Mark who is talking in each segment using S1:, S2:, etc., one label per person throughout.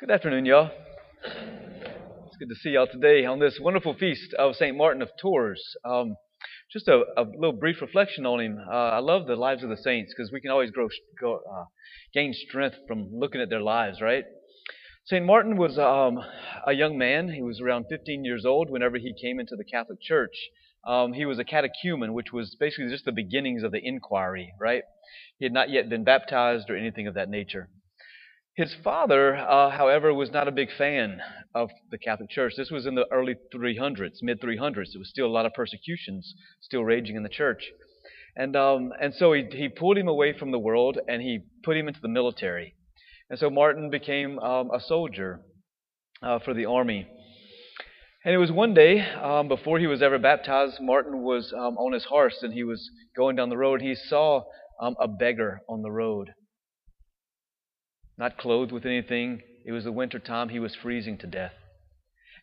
S1: Good afternoon, y'all. It's good to see y'all today on this wonderful feast of St. Martin of Tours. Um, just a, a, little brief reflection on him. Uh, I love the lives of the saints because we can always grow, uh, gain strength from looking at their lives, right? St. Martin was um, a young man. He was around 15 years old whenever he came into the Catholic Church. Um, he was a catechumen, which was basically just the beginnings of the inquiry, right? He had not yet been baptized or anything of that nature. His father, uh, however, was not a big fan of the Catholic Church. This was in the early 300s, mid 300s. There was still a lot of persecutions still raging in the church. And, um, and so he, he pulled him away from the world and he put him into the military. And so Martin became um, a soldier uh, for the army. And it was one day, um, before he was ever baptized, Martin was um, on his horse and he was going down the road. He saw um, a beggar on the road not clothed with anything. It was the winter time. He was freezing to death.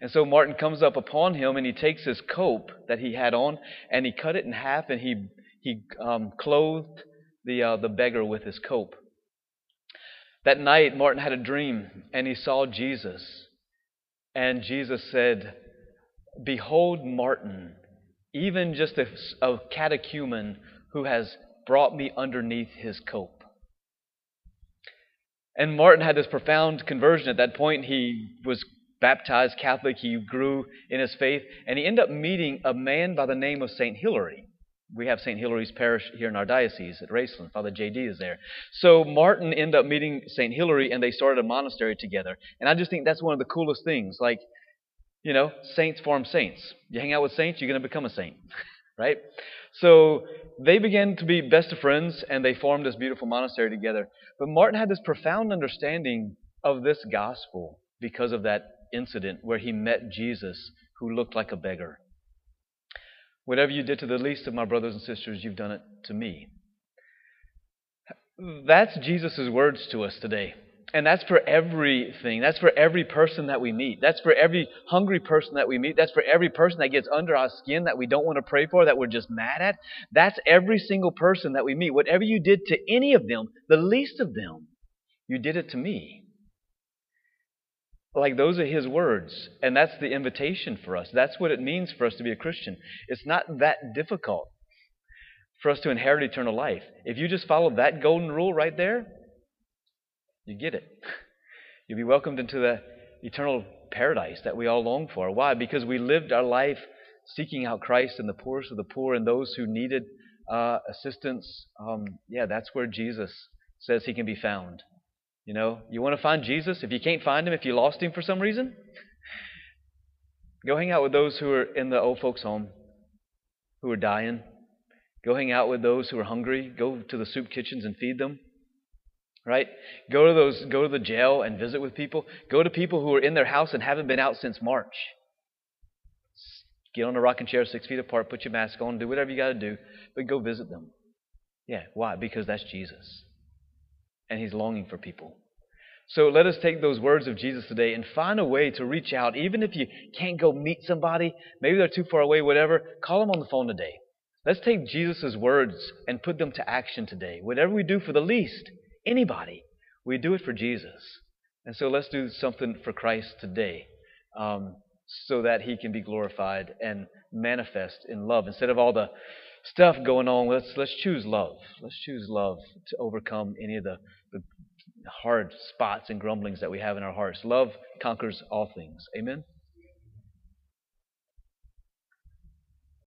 S1: And so Martin comes up upon him and he takes his cope that he had on and he cut it in half and he, he um, clothed the, uh, the beggar with his cope. That night, Martin had a dream and he saw Jesus. And Jesus said, Behold, Martin, even just a, a catechumen who has brought me underneath his cope. And Martin had this profound conversion at that point. He was baptized Catholic, he grew in his faith, and he ended up meeting a man by the name of St. Hilary. We have St. Hilary's parish here in our diocese at Raceland. Father J.D. is there. So Martin ended up meeting St. Hilary, and they started a monastery together. And I just think that's one of the coolest things. Like, you know, saints form saints. You hang out with saints, you're going to become a saint, right? So they began to be best of friends and they formed this beautiful monastery together. But Martin had this profound understanding of this gospel because of that incident where he met Jesus who looked like a beggar. Whatever you did to the least of my brothers and sisters, you've done it to me. That's Jesus' words to us today. And that's for everything. That's for every person that we meet. That's for every hungry person that we meet. That's for every person that gets under our skin that we don't want to pray for, that we're just mad at. That's every single person that we meet. Whatever you did to any of them, the least of them, you did it to me. Like those are his words. And that's the invitation for us. That's what it means for us to be a Christian. It's not that difficult for us to inherit eternal life. If you just follow that golden rule right there, you get it. You'll be welcomed into the eternal paradise that we all long for. Why? Because we lived our life seeking out Christ and the poorest of the poor and those who needed uh, assistance. Um, yeah, that's where Jesus says he can be found. You know, you want to find Jesus? If you can't find him, if you lost him for some reason, go hang out with those who are in the old folks' home who are dying. Go hang out with those who are hungry. Go to the soup kitchens and feed them right? Go to those go to the jail and visit with people. Go to people who are in their house and haven't been out since March. Get on a rocking chair six feet apart, put your mask on, do whatever you got to do, but go visit them. Yeah, why? Because that's Jesus. And he's longing for people. So let us take those words of Jesus today and find a way to reach out. Even if you can't go meet somebody, maybe they're too far away, whatever, call them on the phone today. Let's take Jesus' words and put them to action today. Whatever we do for the least, anybody. We do it for Jesus. And so let's do something for Christ today um, so that he can be glorified and manifest in love. Instead of all the stuff going on, let's, let's choose love. Let's choose love to overcome any of the, the hard spots and grumblings that we have in our hearts. Love conquers all things. Amen?